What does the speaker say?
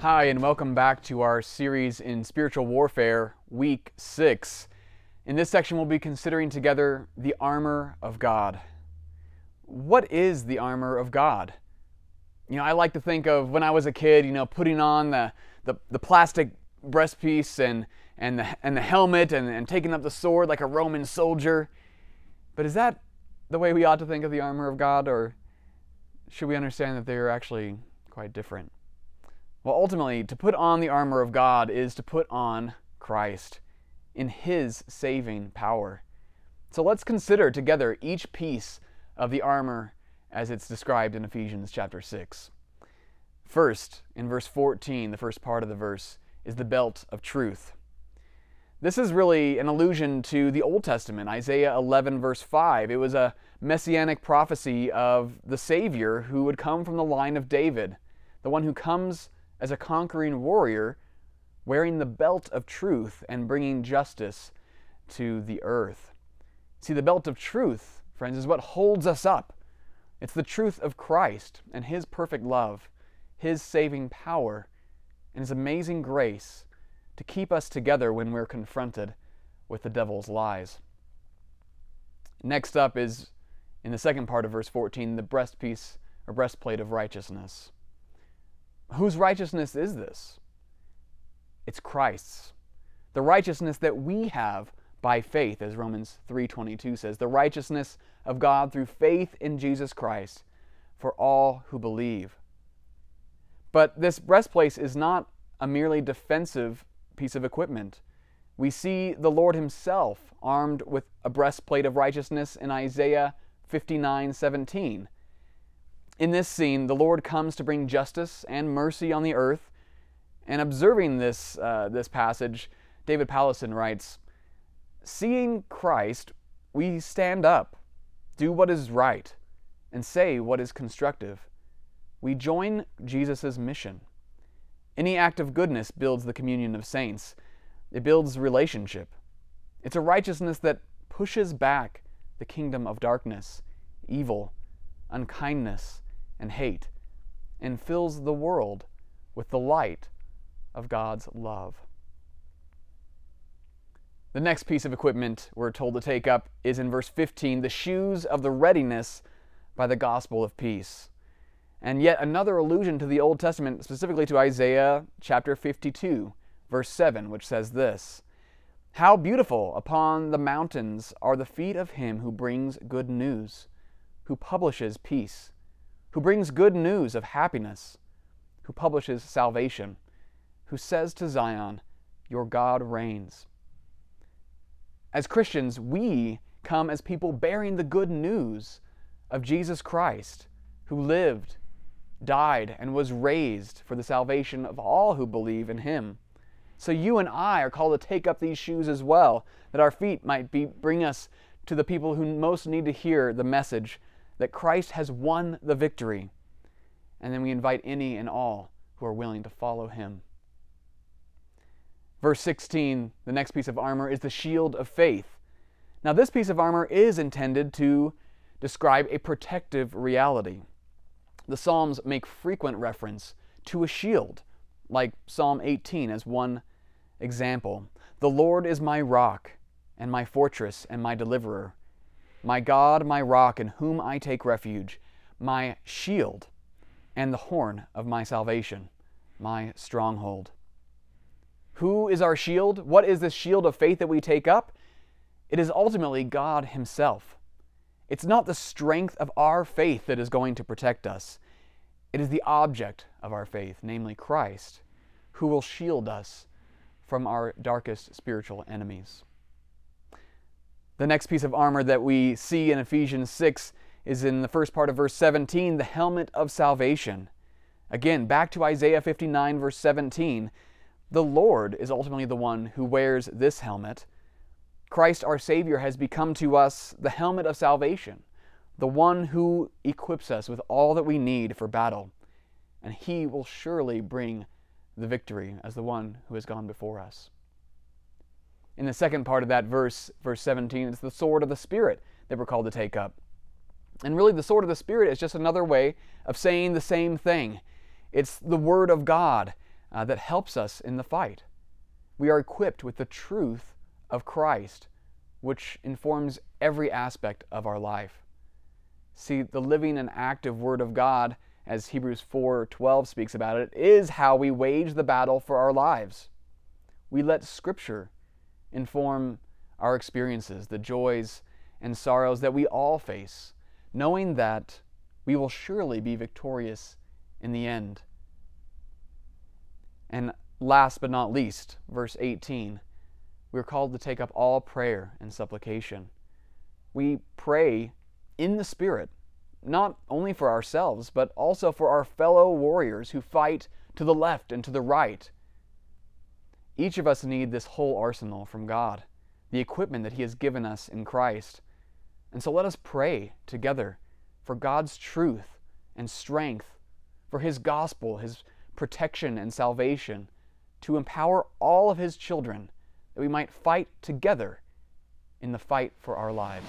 Hi, and welcome back to our series in spiritual warfare, week six. In this section, we'll be considering together the armor of God. What is the armor of God? You know, I like to think of when I was a kid, you know, putting on the, the, the plastic breastpiece and, and, the, and the helmet and, and taking up the sword like a Roman soldier. But is that the way we ought to think of the armor of God, or should we understand that they are actually quite different? Well, ultimately, to put on the armor of God is to put on Christ in His saving power. So let's consider together each piece of the armor as it's described in Ephesians chapter 6. First, in verse 14, the first part of the verse, is the belt of truth. This is really an allusion to the Old Testament, Isaiah 11, verse 5. It was a messianic prophecy of the Savior who would come from the line of David, the one who comes as a conquering warrior, wearing the belt of truth and bringing justice to the earth. See, the belt of truth, friends, is what holds us up. It's the truth of Christ and His perfect love, His saving power, and His amazing grace to keep us together when we're confronted with the devil's lies. Next up is, in the second part of verse 14, the breastpiece or breastplate of righteousness. Whose righteousness is this? It's Christ's. The righteousness that we have by faith, as Romans 3:22 says, the righteousness of God through faith in Jesus Christ for all who believe. But this breastplate is not a merely defensive piece of equipment. We see the Lord Himself armed with a breastplate of righteousness in Isaiah 59 17. In this scene, the Lord comes to bring justice and mercy on the earth. And observing this, uh, this passage, David Powlison writes Seeing Christ, we stand up, do what is right, and say what is constructive. We join Jesus' mission. Any act of goodness builds the communion of saints, it builds relationship. It's a righteousness that pushes back the kingdom of darkness, evil, unkindness, and hate, and fills the world with the light of God's love. The next piece of equipment we're told to take up is in verse 15 the shoes of the readiness by the gospel of peace. And yet another allusion to the Old Testament, specifically to Isaiah chapter 52, verse 7, which says this How beautiful upon the mountains are the feet of him who brings good news, who publishes peace, who brings good news of happiness, who publishes salvation, who says to Zion, Your God reigns. As Christians, we come as people bearing the good news of Jesus Christ, who lived died, and was raised for the salvation of all who believe in him. So you and I are called to take up these shoes as well, that our feet might be, bring us to the people who most need to hear the message that Christ has won the victory. And then we invite any and all who are willing to follow him. Verse 16, the next piece of armor, is the shield of faith. Now, this piece of armor is intended to describe a protective reality the Psalms make frequent reference to a shield, like Psalm 18 as one example. The Lord is my rock and my fortress and my deliverer, my God, my rock in whom I take refuge, my shield and the horn of my salvation, my stronghold. Who is our shield? What is this shield of faith that we take up? It is ultimately God Himself. It's not the strength of our faith that is going to protect us. It is the object of our faith, namely Christ, who will shield us from our darkest spiritual enemies. The next piece of armor that we see in Ephesians 6 is in the first part of verse 17, the helmet of salvation. Again, back to Isaiah 59, verse 17. The Lord is ultimately the one who wears this helmet Christ our Savior has become to us the helmet of salvation, the one who equips us with all that we need for battle, and He will surely bring the victory as the one who has gone before us. In the second part of that verse, verse 17, it's the sword of the Spirit that we're called to take up. And really, the sword of the Spirit is just another way of saying the same thing. It's the Word of God uh, that helps us in the fight. We are equipped with the truth of Christ, which informs every aspect of our life. See, the living and active Word of God, as Hebrews 4:12 speaks about it, is how we wage the battle for our lives. We let Scripture inform our experiences, the joys and sorrows that we all face, knowing that we will surely be victorious in the end. And last but not least, verse 18, we're called to take up all prayer and supplication. We pray in the Spirit, not only for ourselves, but also for our fellow warriors who fight to the left and to the right. Each of us need this whole arsenal from God, the equipment that He has given us in Christ. And so let us pray together for God's truth and strength, for His gospel, His protection and salvation, to empower all of His children that we might fight together in the fight for our lives.